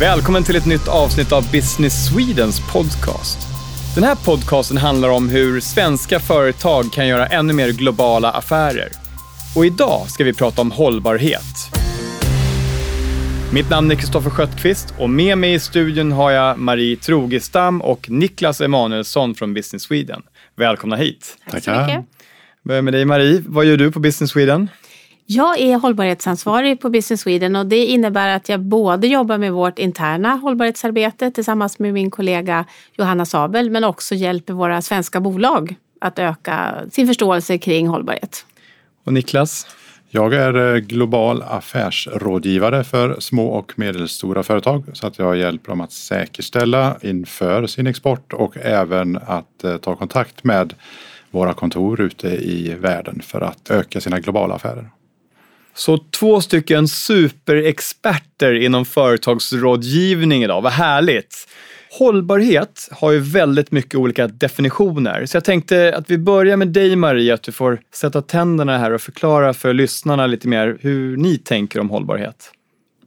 Välkommen till ett nytt avsnitt av Business Swedens podcast. Den här podcasten handlar om hur svenska företag kan göra ännu mer globala affärer. Och idag ska vi prata om hållbarhet. Mitt namn är Kristoffer Sköttqvist och med mig i studion har jag Marie Trogestam och Niklas Emanuelsson från Business Sweden. Välkomna hit. Tack så mycket. Börjar med dig Marie. Vad gör du på Business Sweden? Jag är hållbarhetsansvarig på Business Sweden och det innebär att jag både jobbar med vårt interna hållbarhetsarbete tillsammans med min kollega Johanna Sabel men också hjälper våra svenska bolag att öka sin förståelse kring hållbarhet. Och Niklas? Jag är eh, global affärsrådgivare för små och medelstora företag så att jag hjälper dem att säkerställa inför sin export och även att eh, ta kontakt med våra kontor ute i världen för att öka sina globala affärer. Så två stycken superexperter inom företagsrådgivning idag, vad härligt! Hållbarhet har ju väldigt mycket olika definitioner, så jag tänkte att vi börjar med dig Marie, att du får sätta tänderna här och förklara för lyssnarna lite mer hur ni tänker om hållbarhet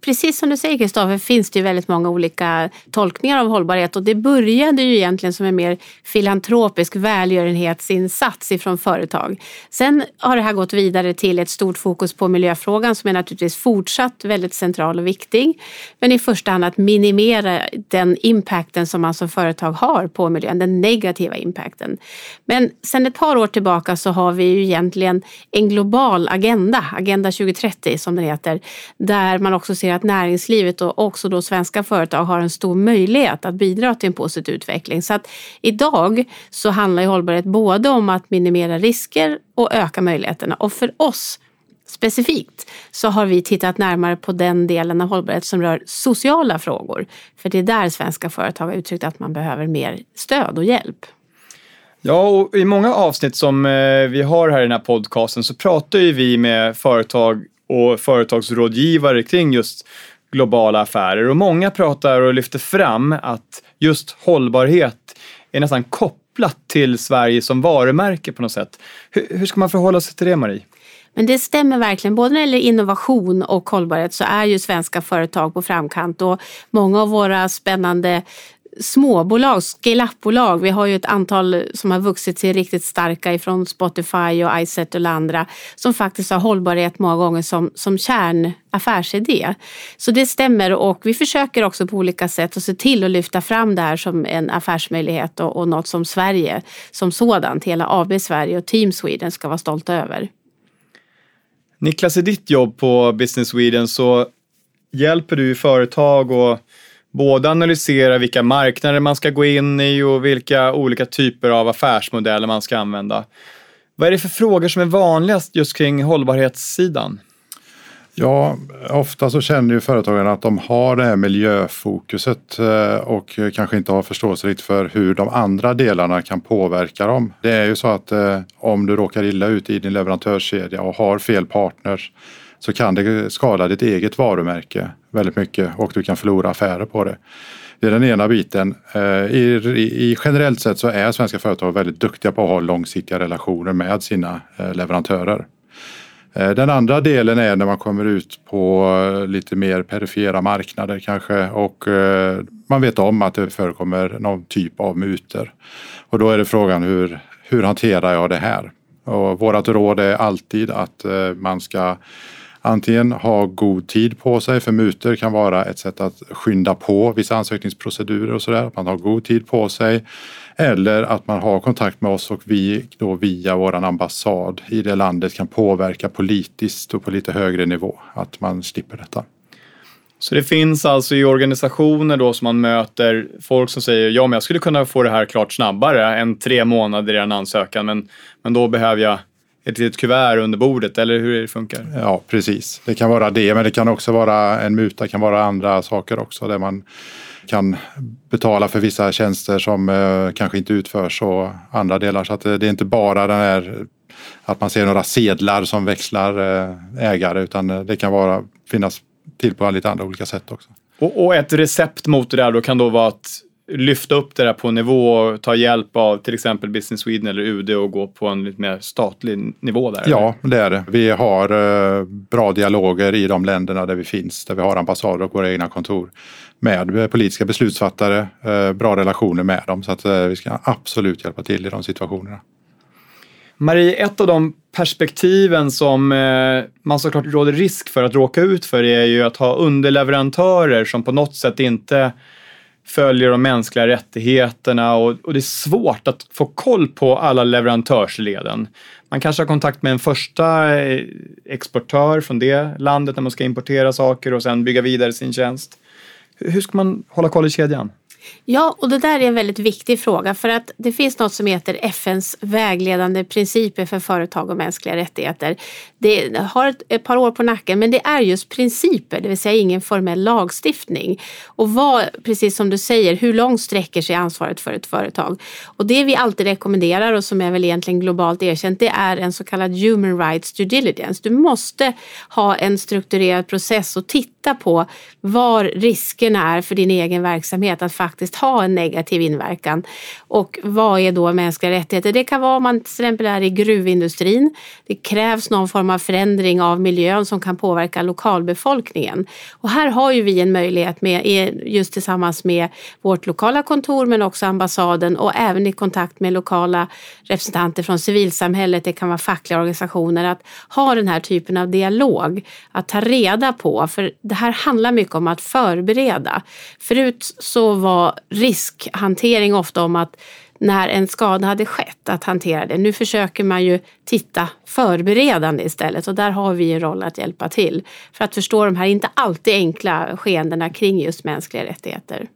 precis som du säger Kristoffer finns det ju väldigt många olika tolkningar av hållbarhet och det började ju egentligen som en mer filantropisk välgörenhetsinsats ifrån företag. Sen har det här gått vidare till ett stort fokus på miljöfrågan som är naturligtvis fortsatt väldigt central och viktig. Men i första hand att minimera den impacten som man som företag har på miljön, den negativa impacten. Men sen ett par år tillbaka så har vi ju egentligen en global agenda, Agenda 2030 som den heter, där man också ser att näringslivet och också då svenska företag har en stor möjlighet att bidra till en positiv utveckling. Så att idag så handlar ju hållbarhet både om att minimera risker och öka möjligheterna. Och för oss specifikt så har vi tittat närmare på den delen av hållbarhet som rör sociala frågor. För det är där svenska företag har uttryckt att man behöver mer stöd och hjälp. Ja, och i många avsnitt som eh, vi har här i den här podcasten så pratar ju vi med företag och företagsrådgivare kring just globala affärer. Och många pratar och lyfter fram att just hållbarhet är nästan kopplat till Sverige som varumärke på något sätt. Hur, hur ska man förhålla sig till det, Marie? Men det stämmer verkligen. Både när det gäller innovation och hållbarhet så är ju svenska företag på framkant och många av våra spännande småbolag, scale-up-bolag. Vi har ju ett antal som har vuxit sig riktigt starka ifrån Spotify och iSet och andra som faktiskt har hållbarhet många gånger som, som kärnaffärsidé. Så det stämmer och vi försöker också på olika sätt att se till att lyfta fram det här som en affärsmöjlighet och, och något som Sverige som sådant, hela AB Sverige och Team Sweden ska vara stolta över. Niklas, i ditt jobb på Business Sweden så hjälper du företag och både analysera vilka marknader man ska gå in i och vilka olika typer av affärsmodeller man ska använda. Vad är det för frågor som är vanligast just kring hållbarhetssidan? Ja, ofta så känner ju företagen att de har det här miljöfokuset eh, och kanske inte har förståelse riktigt för hur de andra delarna kan påverka dem. Det är ju så att eh, om du råkar illa ut i din leverantörskedja och har fel partners så kan det skada ditt eget varumärke väldigt mycket och du kan förlora affärer på det. Det är den ena biten. Eh, I, i, generellt sett så är svenska företag väldigt duktiga på att ha långsiktiga relationer med sina eh, leverantörer. Eh, den andra delen är när man kommer ut på lite mer perifera marknader kanske och man vet om att det förekommer någon typ av mutor. Och då är det frågan hur, hur hanterar jag det här? Och vårat råd är alltid att man ska antingen ha god tid på sig, för mutor kan vara ett sätt att skynda på vissa ansökningsprocedurer och sådär, att man har god tid på sig. Eller att man har kontakt med oss och vi då via vår ambassad i det landet kan påverka politiskt och på lite högre nivå, att man slipper detta. Så det finns alltså i organisationer då som man möter folk som säger ja men jag skulle kunna få det här klart snabbare än tre månader i en ansökan men, men då behöver jag ett litet kuvert under bordet eller hur det funkar? Ja, precis. Det kan vara det, men det kan också vara en muta, kan vara andra saker också där man kan betala för vissa tjänster som eh, kanske inte utförs och andra delar. Så att det, det är inte bara den här att man ser några sedlar som växlar eh, ägare utan det kan vara, finnas till på lite andra olika sätt också. Och, och ett recept mot det där då kan då vara att lyfta upp det där på nivå och ta hjälp av till exempel Business Sweden eller UD och gå på en lite mer statlig nivå där? Ja, det är det. Vi har eh, bra dialoger i de länderna där vi finns, där vi har ambassader och våra egna kontor med politiska beslutsfattare, eh, bra relationer med dem. Så att eh, vi ska absolut hjälpa till i de situationerna. Marie, ett av de perspektiven som eh, man såklart råder risk för att råka ut för är ju att ha underleverantörer som på något sätt inte följer de mänskliga rättigheterna och, och, det är svårt att få koll på alla leverantörsleden. Man kanske har kontakt med en första eh, exportör från det landet när man ska importera saker och sen bygga vidare sin tjänst. Hur ska man hålla koll i kedjan? Ja, och det där är en väldigt viktig fråga för att det finns något som heter FNs vägledande principer för företag och mänskliga rättigheter. Det har ett, ett, par år på nacken men det är just principer, det vill säga ingen formell lagstiftning. Och vad, precis som du säger, hur långt sträcker sig ansvaret för ett företag? Och det vi alltid rekommenderar och som är väl egentligen globalt erkänt det är en så kallad human rights due diligence. Du måste ha en strukturerad process och titta på var riskerna är för din egen verksamhet att faktiskt ha en negativ inverkan. Och vad är då mänskliga rättigheter? Det kan vara om man till exempel är i gruvindustrin. Det krävs någon form av förändring av miljön som kan påverka lokalbefolkningen. Och här har ju vi en möjlighet med, just tillsammans med vårt lokala kontor men också ambassaden och även i kontakt med lokala representanter från civilsamhället, det kan vara fackliga organisationer, att ha den här typen av dialog, att ta reda på, för det här handlar mycket om att förbereda. Förut så var riskhantering ofta om att när en skada hade skett att hantera det. Nu försöker man ju titta förberedande istället och där har vi en roll att hjälpa till för att förstå de här inte alltid enkla skeendena kring just mänskliga rättigheter.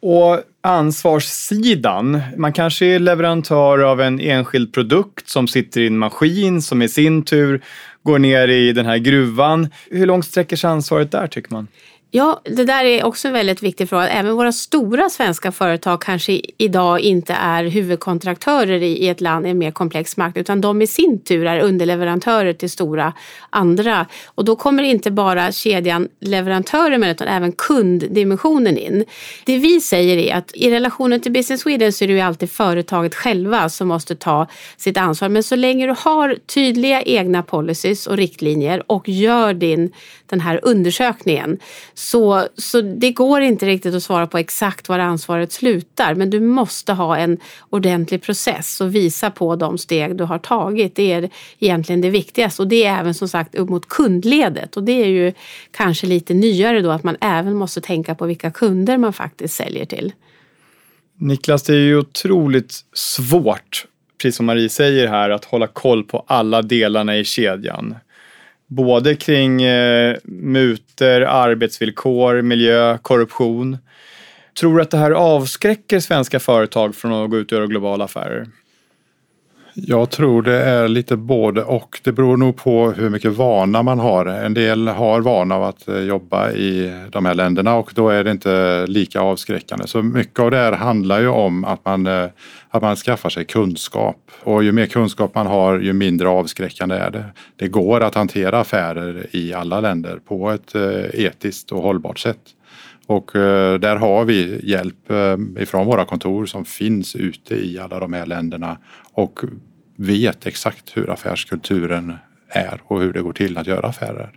Och ansvarssidan, man kanske är leverantör av en enskild produkt som sitter i en maskin som i sin tur går ner i den här gruvan. Hur långt sträcker sig ansvaret där tycker man? Ja, det där är också en väldigt viktig fråga. Även våra stora svenska företag kanske idag inte är huvudkontraktörer i ett land i en mer komplex marknad utan de i sin tur är underleverantörer till stora andra. Och då kommer inte bara kedjan leverantörer med utan även kunddimensionen in. Det vi säger är att i relationen till Business Sweden så är det ju alltid företaget själva som måste ta sitt ansvar. Men så länge du har tydliga egna policies och riktlinjer och gör din, den här undersökningen så, så det går inte riktigt att svara på exakt var ansvaret slutar men du måste ha en ordentlig process och visa på de steg du har tagit. Det är egentligen det viktigaste och det är även som sagt upp mot kundledet och det är ju kanske lite nyare då att man även måste tänka på vilka kunder man faktiskt säljer till. Niklas, det är ju otroligt svårt, precis som Marie säger här, att hålla koll på alla delarna i kedjan. Både kring eh, muter, arbetsvillkor, miljö, korruption. Tror du att det här avskräcker svenska företag från att gå ut och göra globala affärer? Jag tror det är lite både och. Det beror nog på hur mycket vana man har. En del har vana av att eh, jobba i de här länderna och då är det inte lika avskräckande. Så mycket av det här handlar ju om att man, eh, att man skaffar sig kunskap. Och ju mer kunskap man har ju mindre avskräckande är det. Det går att hantera affärer i alla länder på ett eh, etiskt och hållbart sätt. Och där har vi hjälp ifrån våra kontor som finns ute i alla de här länderna och vet exakt hur affärskulturen är och hur det går till att göra affärer.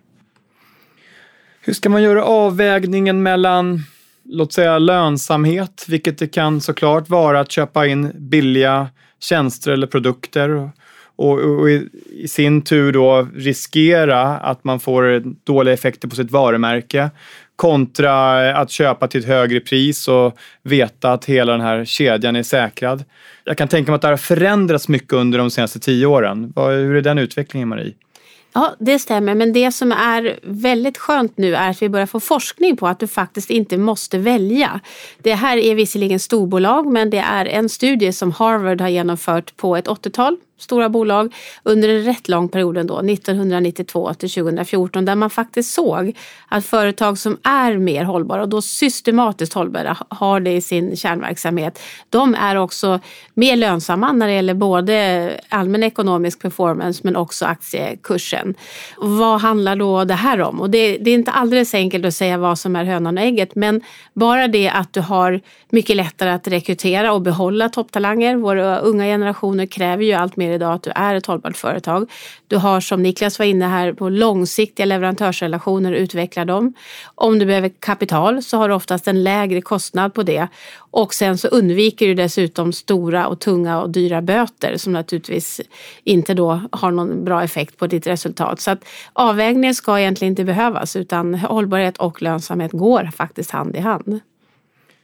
Hur ska man göra avvägningen mellan, låt säga lönsamhet, vilket det kan såklart vara att köpa in billiga tjänster eller produkter och, och, och i, i, sin tur då riskera att man får dåliga effekter på sitt varumärke kontra att köpa till ett högre pris och veta att hela den här kedjan är säkrad. Jag kan tänka mig att det har förändrats mycket under de senaste tio åren. Hur är den utvecklingen, Marie? Ja, det stämmer. Men det som är väldigt skönt nu är att vi börjar få forskning på att du faktiskt inte måste välja. Det här är visserligen storbolag, men det är en studie som Harvard har genomfört på ett 80-tal stora bolag under en rätt lång period ändå, 1992 till 2014, där man faktiskt såg att företag som är mer hållbara och då systematiskt hållbara, har det i sin kärnverksamhet, de är också mer lönsamma när det gäller både allmän ekonomisk performance men också aktiekursen. Vad handlar då det här om? Och det, det är inte alldeles enkelt att säga vad som är hönan och ägget, men bara det att du har mycket lättare att rekrytera och behålla topptalanger. Våra unga generationer kräver ju allt mer idag att du är ett hållbart företag. Du har som Niklas var inne här på långsiktiga leverantörsrelationer och utveckla dem. Om du behöver kapital så har du oftast en lägre kostnad på det och sen så undviker du dessutom stora och tunga och dyra böter som naturligtvis inte då har någon bra effekt på ditt resultat. Så att avvägningen ska egentligen inte behövas utan hållbarhet och lönsamhet går faktiskt hand i hand.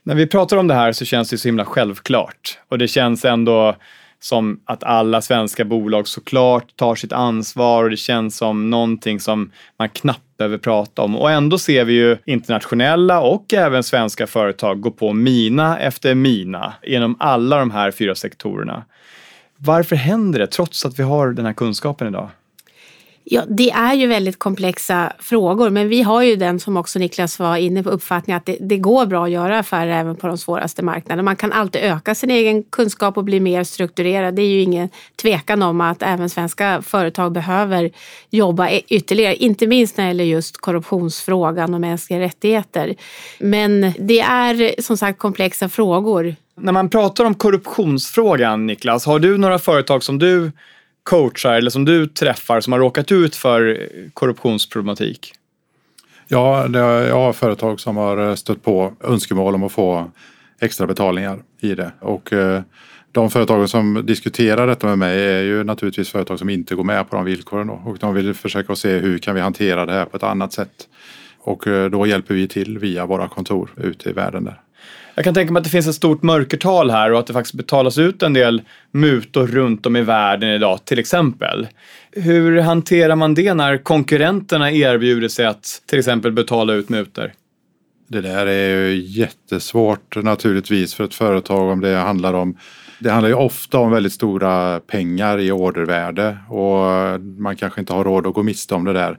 När vi pratar om det här så känns det så himla självklart och det känns ändå som att alla svenska bolag såklart tar sitt ansvar och det känns som någonting som man knappt behöver prata om. Och ändå ser vi ju internationella och även svenska företag gå på mina efter mina genom alla de här fyra sektorerna. Varför händer det trots att vi har den här kunskapen idag? Ja, det är ju väldigt komplexa frågor men vi har ju den som också Niklas var inne på uppfattningen att det, det, går bra att göra affärer även på de svåraste marknaderna. Man kan alltid öka sin egen kunskap och bli mer strukturerad. Det är ju ingen tvekan om att även svenska företag behöver jobba e- ytterligare, inte minst när det gäller just korruptionsfrågan och mänskliga rättigheter. Men det är som sagt komplexa frågor. När man pratar om korruptionsfrågan, Niklas, har du några företag som du coachar eller som du träffar som har råkat ut för korruptionsproblematik? Ja, det, jag har företag som har eh, stött på önskemål om att få extra betalningar i det. Och eh, de företagen som diskuterar detta med mig är ju naturligtvis företag som inte går med på de villkoren. Då. Och de vill försöka se hur kan vi hantera det här på ett annat sätt. Och eh, då hjälper vi till via våra kontor ute i världen där. Jag kan tänka mig att det finns ett stort mörkertal här och att det faktiskt betalas ut en del mutor runt om i världen idag, till exempel. Hur hanterar man det när konkurrenterna erbjuder sig att till exempel betala ut mutor? Det där är ju jättesvårt naturligtvis för ett företag om det handlar om det handlar ju ofta om väldigt stora pengar i ordervärde och man kanske inte har råd att gå miste om det där.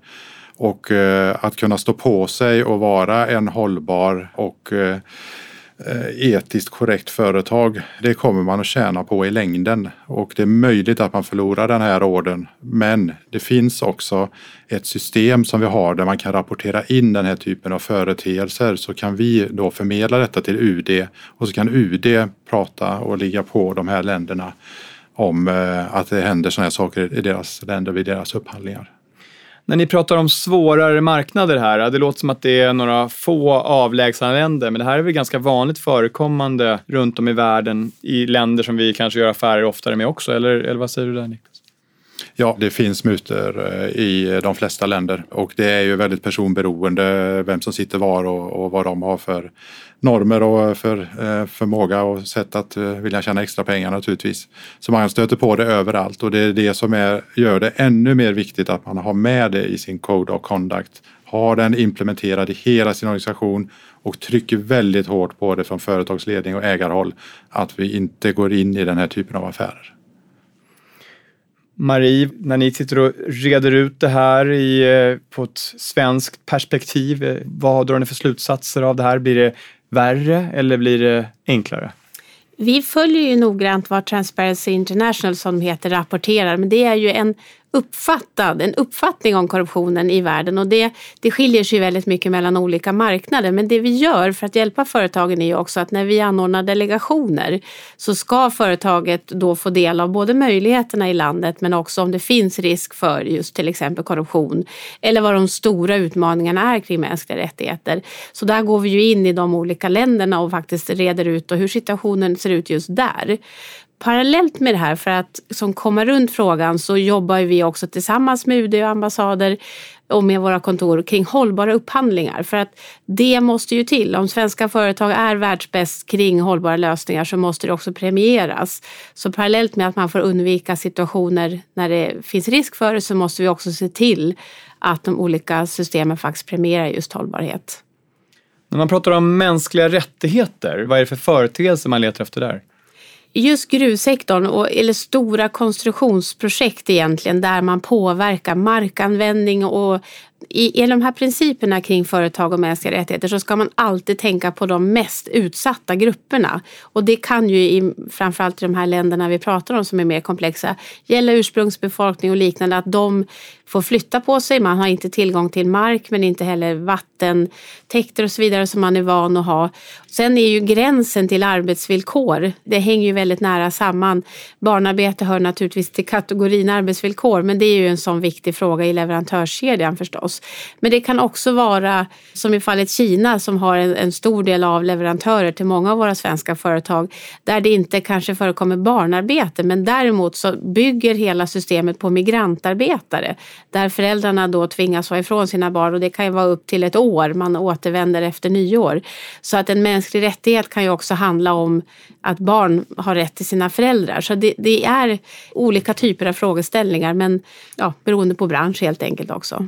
Och eh, att kunna stå på sig och vara en hållbar och eh, Eh, etiskt korrekt företag, det kommer man att tjäna på i längden. Och det är möjligt att man förlorar den här orden. Men det finns också ett system som vi har där man kan rapportera in den här typen av företeelser. Så kan vi då förmedla detta till UD och så kan UD prata och ligga på de här länderna om eh, att det händer sådana här saker i deras länder vid deras upphandlingar. När ni pratar om svårare marknader här, det låter som att det är några få avlägsna länder, men det här är väl ganska vanligt förekommande runt om i världen i länder som vi kanske gör affärer oftare med också, eller, eller vad säger du där Niklas? Ja, det finns mutor eh, i eh, de flesta länder och det är ju väldigt personberoende vem som sitter var och, och vad de har för normer och för eh, förmåga och sätt att eh, vilja tjäna extra pengar naturligtvis. Så man stöter på det överallt och det är det som är, gör det ännu mer viktigt att man har med det i sin Code of Conduct. Har den implementerad i hela sin organisation och trycker väldigt hårt på det från företagsledning och ägarhåll att vi inte går in i den här typen av affärer. Marie, när ni sitter och reder ut det här i, eh, på ett svenskt perspektiv, eh, vad drar ni för slutsatser av det här? Blir det värre eller blir det enklare? Vi följer ju noggrant vad Transparency International som heter rapporterar men det är ju en uppfattad, en uppfattning om korruptionen i världen och det, det skiljer sig väldigt mycket mellan olika marknader. Men det vi gör för att hjälpa företagen är ju också att när vi anordnar delegationer så ska företaget då få del av både möjligheterna i landet men också om det finns risk för just till exempel korruption eller vad de stora utmaningarna är kring mänskliga rättigheter. Så där går vi ju in i de olika länderna och faktiskt reder ut hur situationen ser ut just där parallellt med det här, för att som komma runt frågan så jobbar vi också tillsammans med UD och ambassader och med våra kontor kring hållbara upphandlingar. För att det måste ju till. Om svenska företag är världsbäst kring hållbara lösningar så måste det också premieras. Så parallellt med att man får undvika situationer när det finns risk för det så måste vi också se till att de olika systemen faktiskt premierar just hållbarhet. När man pratar om mänskliga rättigheter, vad är det för företeelser man letar efter där? Just gruvsektorn, och, eller stora konstruktionsprojekt egentligen, där man påverkar markanvändning och i, i de här principerna kring företag och mänskliga rättigheter så ska man alltid tänka på de mest utsatta grupperna. Och det kan ju i, framförallt i de här länderna vi pratar om som är mer komplexa gälla ursprungsbefolkning och liknande att de får flytta på sig. Man har inte tillgång till mark men inte heller vattentäkter och så vidare som man är van att ha. Sen är ju gränsen till arbetsvillkor, det hänger ju väldigt nära samman. Barnarbete hör naturligtvis till kategorin arbetsvillkor men det är ju en sån viktig fråga i leverantörskedjan förstås. Men det kan också vara som i fallet Kina som har en, en stor del av leverantörer till många av våra svenska företag där det inte kanske förekommer barnarbete men däremot så bygger hela systemet på migrantarbetare där föräldrarna då tvingas vara ifrån sina barn och det kan ju vara upp till ett år, man återvänder efter nyår. Så att en mänsklig rättighet kan ju också handla om att barn har rätt till sina föräldrar. Så det, det är olika typer av frågeställningar men ja, beroende på bransch helt enkelt också.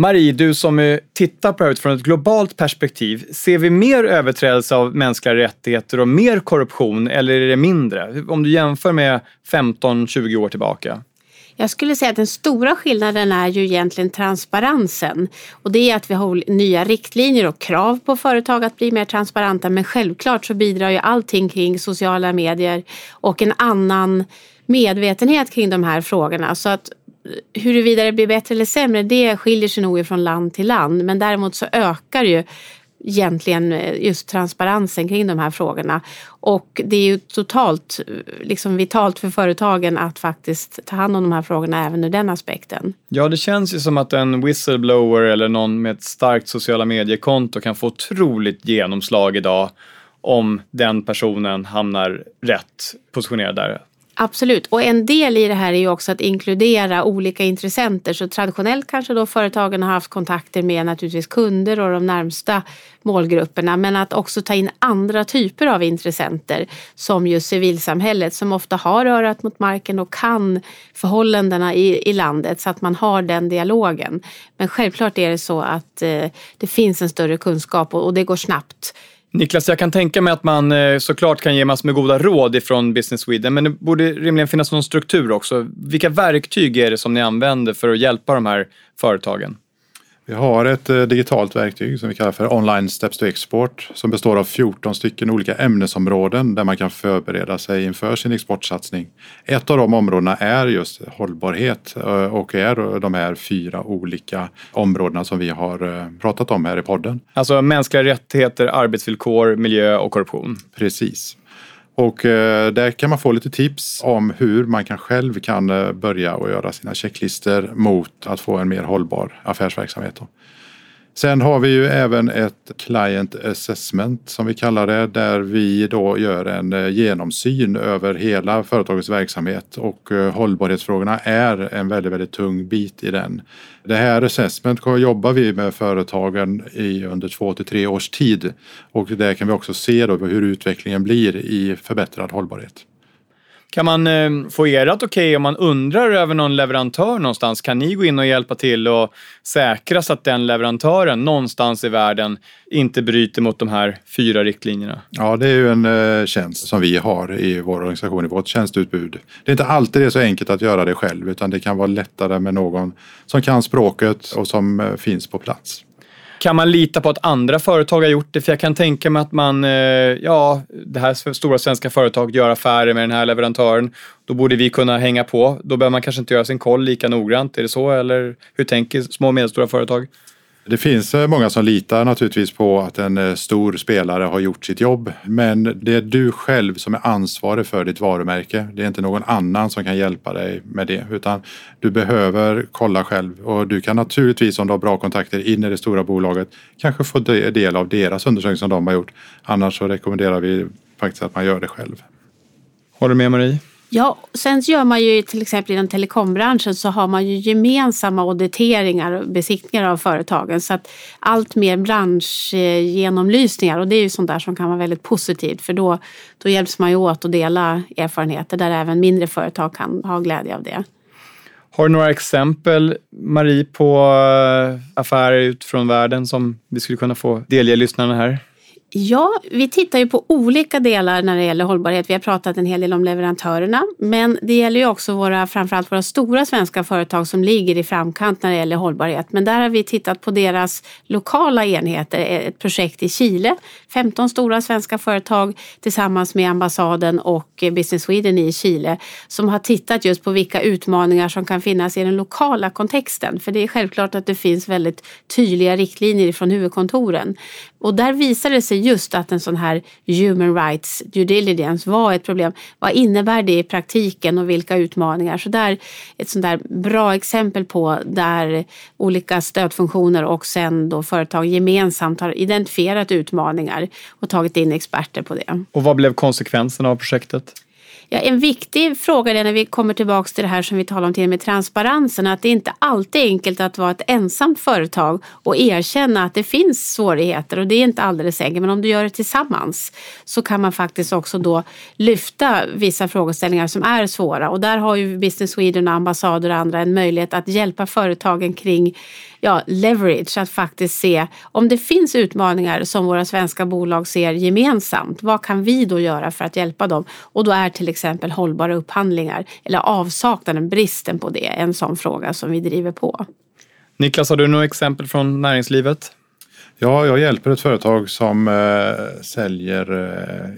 Marie, du som tittar på det utifrån ett globalt perspektiv, ser vi mer överträdelse av mänskliga rättigheter och mer korruption eller är det mindre? Om du jämför med 15-20 år tillbaka. Jag skulle säga att den stora skillnaden är ju egentligen transparensen. Och det är att vi har nya riktlinjer och krav på företag att bli mer transparenta. Men självklart så bidrar ju allting kring sociala medier och en annan medvetenhet kring de här frågorna. Så att huruvida det blir bättre eller sämre, det skiljer sig nog från land till land. Men däremot så ökar ju egentligen eh, just transparensen kring de här frågorna. Och det är ju totalt liksom vitalt för företagen att faktiskt ta hand om de här frågorna även ur den aspekten. Ja, det känns ju som att en whistleblower eller någon med ett starkt sociala mediekonto kan få otroligt genomslag idag om den personen hamnar rätt positionerad där. Absolut, och en del i det här är ju också att inkludera olika intressenter. Så traditionellt kanske då företagen har haft kontakter med naturligtvis kunder och de närmsta målgrupperna. Men att också ta in andra typer av intressenter som just civilsamhället som ofta har örat mot marken och kan förhållandena i, i landet så att man har den dialogen. Men självklart är det så att eh, det finns en större kunskap och, och det går snabbt. Niklas, jag kan tänka mig att man eh, såklart kan ge massor med goda råd ifrån Business Sweden, men det borde rimligen finnas någon struktur också. Vilka verktyg är det som ni använder för att hjälpa de här företagen? Vi har ett eh, digitalt verktyg som vi kallar för Online Steps to Export som består av 14 stycken olika ämnesområden där man kan förbereda sig inför sin exportsatsning. Ett av de områdena är just hållbarhet eh, och är de här fyra olika områdena som vi har eh, pratat om här i podden. Alltså mänskliga rättigheter, arbetsvillkor, miljö och korruption. Precis. Och eh, där kan man få lite tips om hur man kan själv kan eh, börja och göra sina checklister mot att få en mer hållbar affärsverksamhet. Sen har vi ju även ett Client Assessment som vi kallar det där vi då gör en eh, genomsyn över hela företagets verksamhet och eh, hållbarhetsfrågorna är en väldigt, väldigt tung bit i den. Det här assessment jobbar vi med företagen i under två till tre års tid och där kan vi också se då hur utvecklingen blir i förbättrad hållbarhet. Kan man eh, få ert okej okay om man undrar över någon leverantör någonstans? Kan ni gå in och hjälpa till och säkra så att den leverantören någonstans i världen inte bryter mot de här fyra riktlinjerna? Ja, det är ju en eh, tjänst som vi har i vår organisation, i vårt tjänsteutbud. Det är inte alltid det är så enkelt att göra det själv, utan det kan vara lättare med någon som kan språket och som eh, finns på plats. Kan man lita på att andra företag har gjort det? För jag kan tänka mig att man, eh, ja, det här stora svenska företaget gör affärer med den här leverantören. Då borde vi kunna hänga på. Då behöver man kanske inte göra sin koll lika noggrant. Är det så? Eller hur tänker små och medelstora företag? Det finns eh, många som litar naturligtvis på att en eh, stor spelare har gjort sitt jobb. Men det är du själv som är ansvarig för ditt varumärke. Det är inte någon annan som kan hjälpa dig med det. Utan du behöver kolla själv. Och du kan naturligtvis om du har bra kontakter in i det stora bolaget kanske få del av deras undersökning som de har gjort. Annars så rekommenderar vi faktiskt att man gör det själv. Håller du med Marie? Ja, sen gör man ju till exempel inom telekombranschen så har man ju gemensamma auditeringar och besiktningar av företagen. Så att allt mer branschgenomlysningar och det är ju sånt där som kan vara väldigt positivt för då, då hjälps man ju åt att dela erfarenheter där även mindre företag kan ha glädje av det. Har du några exempel, Marie, på eh, affärer utifrån världen som vi skulle kunna få delge lyssnarna här? Ja, vi tittar ju på olika delar när det gäller hållbarhet. Vi har pratat en hel del om leverantörerna, men det gäller ju också våra, framförallt våra stora svenska företag som ligger i framkant när det gäller hållbarhet. Men där har vi tittat på deras lokala enheter, ett projekt i Chile. 15 stora svenska företag tillsammans med ambassaden och Business Sweden i Chile som har tittat just på vilka utmaningar som kan finnas i den lokala kontexten. För det är självklart att det finns väldigt tydliga riktlinjer från huvudkontoren. Och där visade det sig just att en sån här human rights due diligence var ett problem. Vad innebär det i praktiken och vilka utmaningar? Så där ett sånt där bra exempel på där olika stödfunktioner och sen då företag gemensamt har identifierat utmaningar och tagit in experter på det. Och vad blev konsekvenserna av projektet? Ja, en viktig fråga är när vi kommer tillbaka till det här som vi talade om till med transparensen, att det inte alltid är enkelt att vara ett ensamt företag och erkänna att det finns svårigheter och det är inte alldeles enkelt. Men om du gör det tillsammans så kan man faktiskt också då lyfta vissa frågeställningar som är svåra och där har ju Business Sweden och ambassader och andra en möjlighet att hjälpa företagen kring ja, leverage, att faktiskt se om det finns utmaningar som våra svenska bolag ser gemensamt. Vad kan vi då göra för att hjälpa dem? Och då är till exempel hållbara upphandlingar eller avsaknaden, bristen på det, en sån fråga som vi driver på. Niklas, har du några exempel från näringslivet? Ja, jag hjälper ett företag som eh, säljer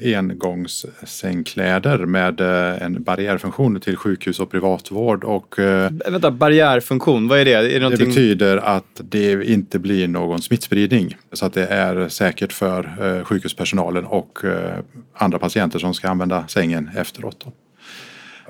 eh, engångssängkläder med eh, en barriärfunktion till sjukhus och privatvård. Och, eh, Vänta, barriärfunktion, vad är det? Är det, någonting... det betyder att det inte blir någon smittspridning. Så att det är säkert för eh, sjukhuspersonalen och eh, andra patienter som ska använda sängen efteråt. Då.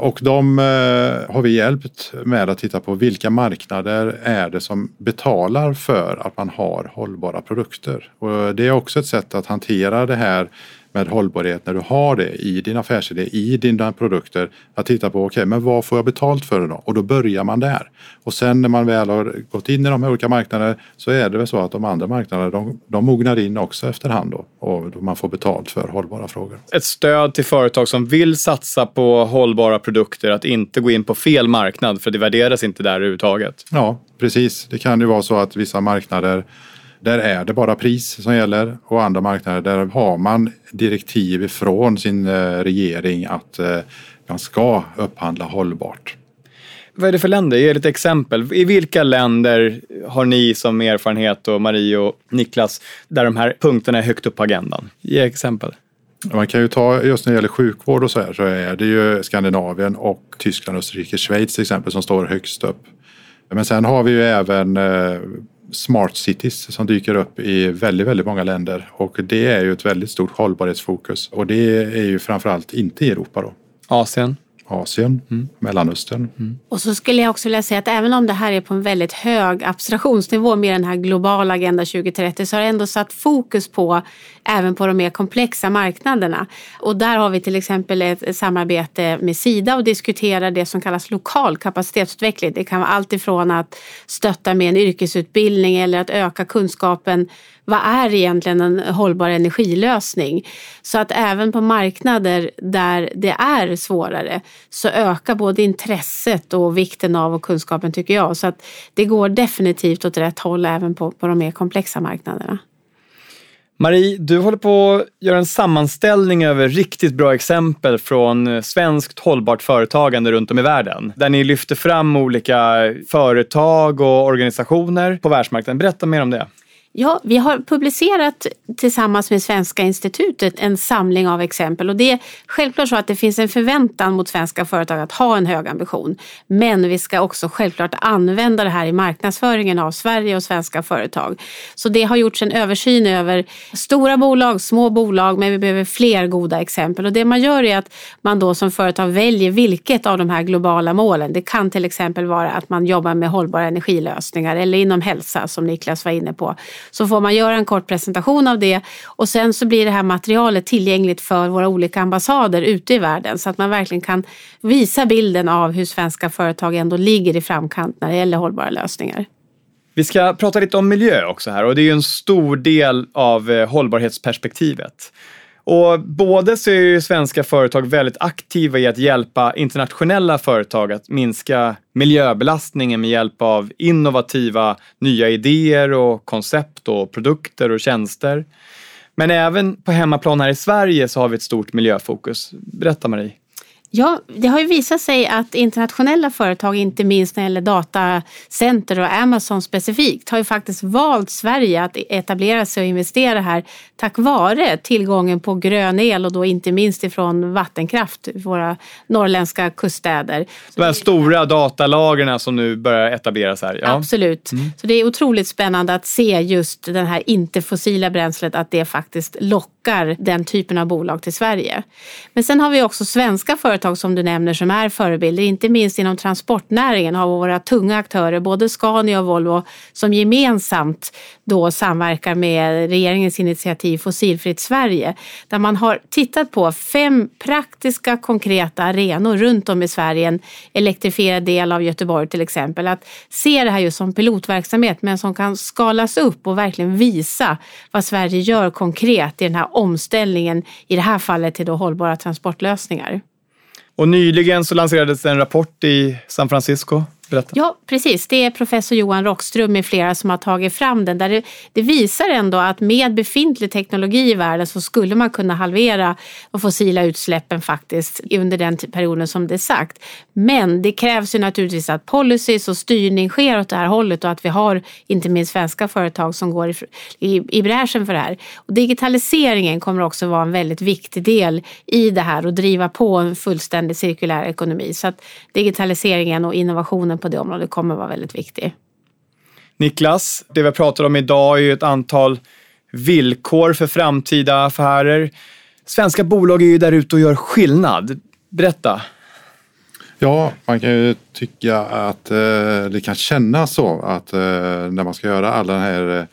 Och de eh, har vi hjälpt med att titta på vilka marknader är det som betalar för att man har hållbara produkter. Och det är också ett sätt att hantera det här med hållbarhet när du har det i din affärsidé, i dina produkter. Att titta på, okej, okay, men vad får jag betalt för det då? Och då börjar man där. Och sen när man väl har gått in i de här olika marknaderna så är det väl så att de andra marknaderna, de, de mognar in också efterhand då. Och man får betalt för hållbara frågor. Ett stöd till företag som vill satsa på hållbara produkter, att inte gå in på fel marknad, för det värderas inte där överhuvudtaget. Ja, precis. Det kan ju vara så att vissa marknader där är det bara pris som gäller och andra marknader där har man direktiv ifrån sin eh, regering att eh, man ska upphandla hållbart. Vad är det för länder? Ge lite exempel. I vilka länder har ni som erfarenhet och Marie och Niklas där de här punkterna är högt upp på agendan? Ge exempel. Man kan ju ta just när det gäller sjukvård och så här så är det ju Skandinavien och Tyskland, Österrike, Schweiz till exempel som står högst upp. Men sen har vi ju även eh, smart cities som dyker upp i väldigt, väldigt många länder och det är ju ett väldigt stort hållbarhetsfokus och det är ju framförallt inte i Europa då. Asien? Asien, mm. Mellanöstern. Mm. Och så skulle jag också vilja säga att även om det här är på en väldigt hög abstraktionsnivå med den här globala Agenda 2030 så har det ändå satt fokus på även på de mer komplexa marknaderna. Och där har vi till exempel ett samarbete med Sida och diskuterar det som kallas lokal kapacitetsutveckling. Det kan vara allt ifrån att stötta med en yrkesutbildning eller att öka kunskapen vad är egentligen en hållbar energilösning? Så att även på marknader där det är svårare så ökar både intresset och vikten av och kunskapen tycker jag. Så att det går definitivt åt rätt håll även på, på de mer komplexa marknaderna. Marie, du håller på att göra en sammanställning över riktigt bra exempel från eh, svenskt hållbart företagande runt om i världen. Där ni lyfter fram olika företag och organisationer på världsmarknaden. Berätta mer om det. Ja, vi har publicerat tillsammans med Svenska institutet en samling av exempel och det är självklart så att det finns en förväntan mot svenska företag att ha en hög ambition. Men vi ska också självklart använda det här i marknadsföringen av Sverige och svenska företag. Så det har gjorts en översyn över stora bolag, små bolag, men vi behöver fler goda exempel. Och det man gör är att man då som företag väljer vilket av de här globala målen. Det kan till exempel vara att man jobbar med hållbara energilösningar eller inom hälsa som Niklas var inne på så får man göra en kort presentation av det och sen så blir det här materialet tillgängligt för våra olika ambassader ute i världen så att man verkligen kan visa bilden av hur svenska företag ändå ligger i framkant när det gäller hållbara lösningar. Vi ska prata lite om miljö också här och det är ju en stor del av eh, hållbarhetsperspektivet. Och både så är ju svenska företag väldigt aktiva i att hjälpa internationella företag att minska miljöbelastningen med hjälp av innovativa nya idéer och koncept och produkter och tjänster. Men även på hemmaplan här i Sverige så har vi ett stort miljöfokus. Berätta Marie. Ja, det har ju visat sig att internationella företag, inte minst när det gäller datacenter och Amazon specifikt, har ju faktiskt valt Sverige att etablera sig och investera här tack vare tillgången på grön el och då inte minst ifrån vattenkraft i våra norrländska kuststäder. De här stora datalagren som nu börjar etableras här. Ja. Absolut. Mm. Så det är otroligt spännande att se just det här inte fossila bränslet, att det faktiskt lockar den typen av bolag till Sverige. Men sen har vi också svenska företag som du nämner som är förebilder, inte minst inom transportnäringen har våra tunga aktörer, både Scania och Volvo, som gemensamt då samverkar med regeringens initiativ Fossilfritt Sverige där man har tittat på fem praktiska konkreta arenor runt om i Sverige. En elektrifierad del av Göteborg till exempel. Att se det här just som pilotverksamhet men som kan skalas upp och verkligen visa vad Sverige gör konkret i den här omställningen, i det här fallet till då hållbara transportlösningar. Och nyligen så lanserades en rapport i San Francisco. Berätta. Ja, precis. Det är professor Johan Rockström med flera som har tagit fram den. Där det, det, visar ändå att med befintlig teknologi i världen så skulle man kunna halvera de fossila utsläppen faktiskt under den perioden som det är sagt. Men det krävs ju naturligtvis att policies och styrning sker åt det här hållet och att vi har inte minst svenska företag som går i, i, i bräschen för det här. Och digitaliseringen kommer också vara en väldigt viktig del i det här och driva på en fullständig cirkulär ekonomi. Så att digitaliseringen och innovationen på det området kommer vara väldigt viktig. Niklas, det vi pratar om idag är ju ett antal villkor för framtida affärer. Svenska bolag är ju där ute och gör skillnad. Berätta. Ja, man kan ju tycka att eh, det kan kännas så att eh, när man ska göra alla den här eh,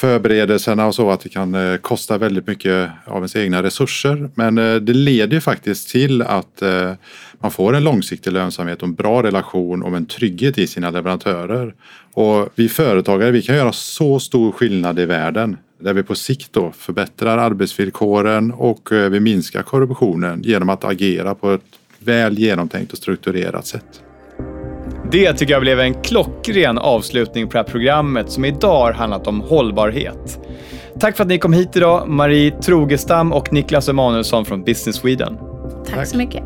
förberedelserna och så att det kan eh, kosta väldigt mycket av ens egna resurser. Men eh, det leder ju faktiskt till att eh, man får en långsiktig lönsamhet och en bra relation och en trygghet i sina leverantörer. Och vi företagare, vi kan göra så stor skillnad i världen där vi på sikt då förbättrar arbetsvillkoren och vi minskar korruptionen genom att agera på ett väl genomtänkt och strukturerat sätt. Det tycker jag blev en klockren avslutning på det här programmet som idag har handlat om hållbarhet. Tack för att ni kom hit idag, Marie Trogestam och Niklas Emanuelsson från Business Sweden. Tack, Tack. så mycket.